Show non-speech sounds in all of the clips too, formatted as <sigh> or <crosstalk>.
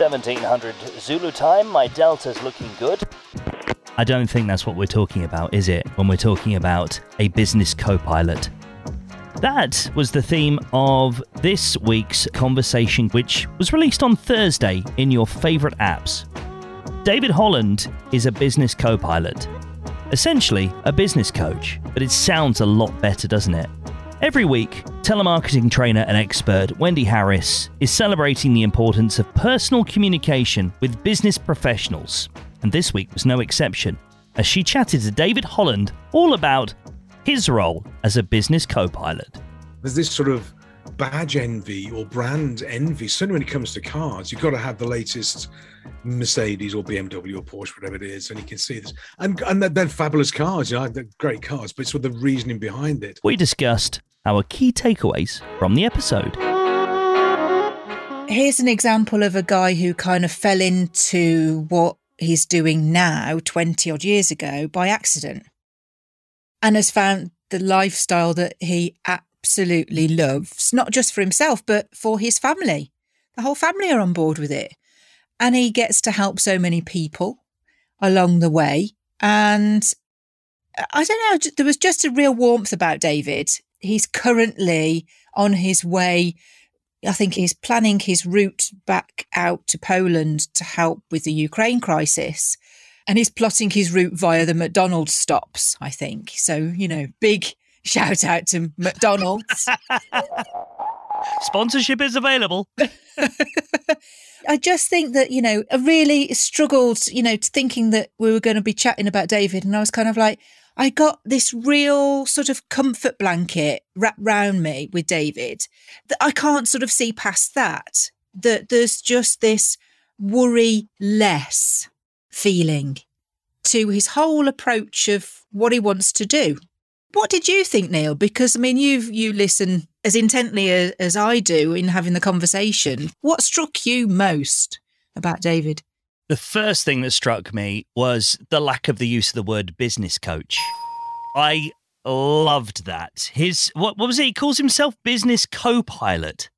1700 Zulu time. My delta's looking good. I don't think that's what we're talking about, is it? When we're talking about a business co pilot. That was the theme of this week's conversation, which was released on Thursday in your favourite apps. David Holland is a business co pilot, essentially a business coach, but it sounds a lot better, doesn't it? Every week, telemarketing trainer and expert Wendy Harris is celebrating the importance of personal communication with business professionals. And this week was no exception, as she chatted to David Holland all about his role as a business co pilot. There's this sort of badge envy or brand envy. Certainly when it comes to cars, you've got to have the latest Mercedes or BMW or Porsche, whatever it is, and you can see this. And and they're, they're fabulous cars, you know, they're great cars, but it's with the reasoning behind it. We discussed our key takeaways from the episode. Here's an example of a guy who kind of fell into what he's doing now 20 odd years ago by accident and has found the lifestyle that he absolutely loves, not just for himself, but for his family. The whole family are on board with it. And he gets to help so many people along the way. And uh, I don't know, there was just a real warmth about David. He's currently on his way. I think he's planning his route back out to Poland to help with the Ukraine crisis. And he's plotting his route via the McDonald's stops, I think. So, you know, big <laughs> shout out to McDonald's. <laughs> Sponsorship is available. <laughs> I just think that, you know, I really struggled, you know, thinking that we were going to be chatting about David. And I was kind of like, I got this real sort of comfort blanket wrapped round me with David that I can't sort of see past that. That there's just this worry less feeling to his whole approach of what he wants to do. What did you think, Neal? Because I mean, you you listen as intently as, as I do in having the conversation. What struck you most about David? The first thing that struck me was the lack of the use of the word business coach. I loved that. His what, what was it? He calls himself business co-pilot.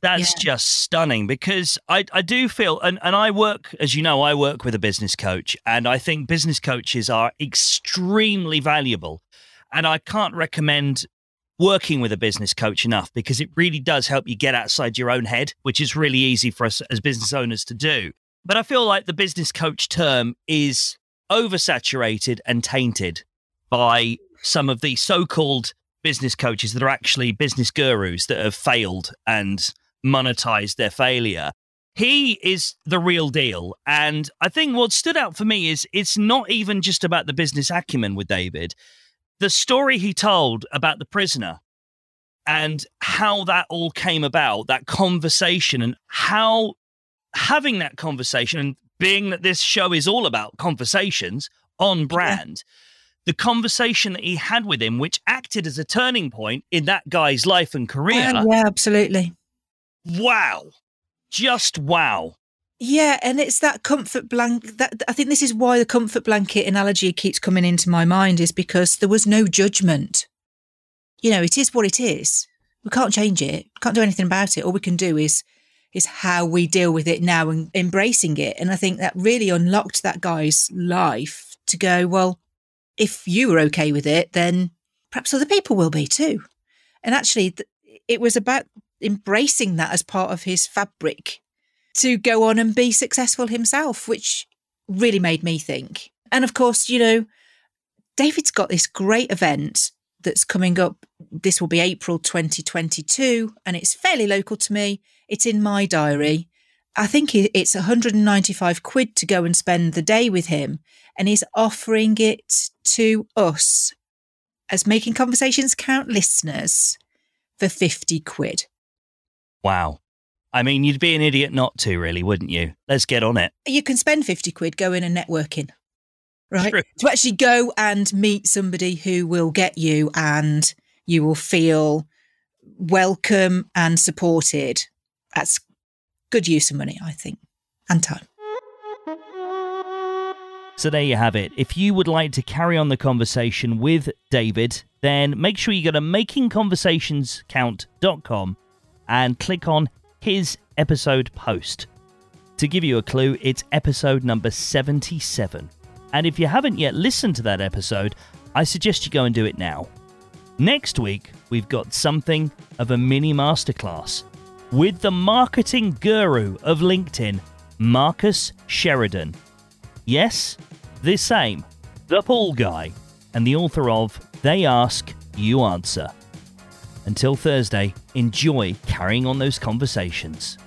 That's yeah. just stunning because I, I do feel, and, and I work, as you know, I work with a business coach, and I think business coaches are extremely valuable. And I can't recommend working with a business coach enough because it really does help you get outside your own head, which is really easy for us as business owners to do. But I feel like the business coach term is oversaturated and tainted by some of the so called business coaches that are actually business gurus that have failed and monetized their failure. He is the real deal. And I think what stood out for me is it's not even just about the business acumen with David. The story he told about the prisoner and how that all came about, that conversation, and how having that conversation, and being that this show is all about conversations on brand, yeah. the conversation that he had with him, which acted as a turning point in that guy's life and career. Yeah, yeah absolutely wow. Just wow. Yeah, and it's that comfort blanket. That I think this is why the comfort blanket analogy keeps coming into my mind is because there was no judgment. You know, it is what it is. We can't change it. Can't do anything about it. All we can do is is how we deal with it now and embracing it. And I think that really unlocked that guy's life to go. Well, if you were okay with it, then perhaps other people will be too. And actually, it was about embracing that as part of his fabric to go on and be successful himself, which really made me think. And of course, you know, David's got this great event that's coming up. This will be April 2022, and it's fairly local to me. It's in my diary. I think it's 195 quid to go and spend the day with him, and he's offering it to us as making conversations count listeners for 50 quid. Wow. I mean, you'd be an idiot not to, really, wouldn't you? Let's get on it. You can spend 50 quid going and networking, right? True. To actually go and meet somebody who will get you and you will feel welcome and supported. That's good use of money, I think, and time. So there you have it. If you would like to carry on the conversation with David, then make sure you go to makingconversationscount.com and click on his episode post. To give you a clue, it's episode number 77. And if you haven't yet listened to that episode, I suggest you go and do it now. Next week, we've got something of a mini masterclass with the marketing guru of LinkedIn, Marcus Sheridan. Yes, the same, the pool guy, and the author of They Ask, You Answer. Until Thursday, enjoy carrying on those conversations.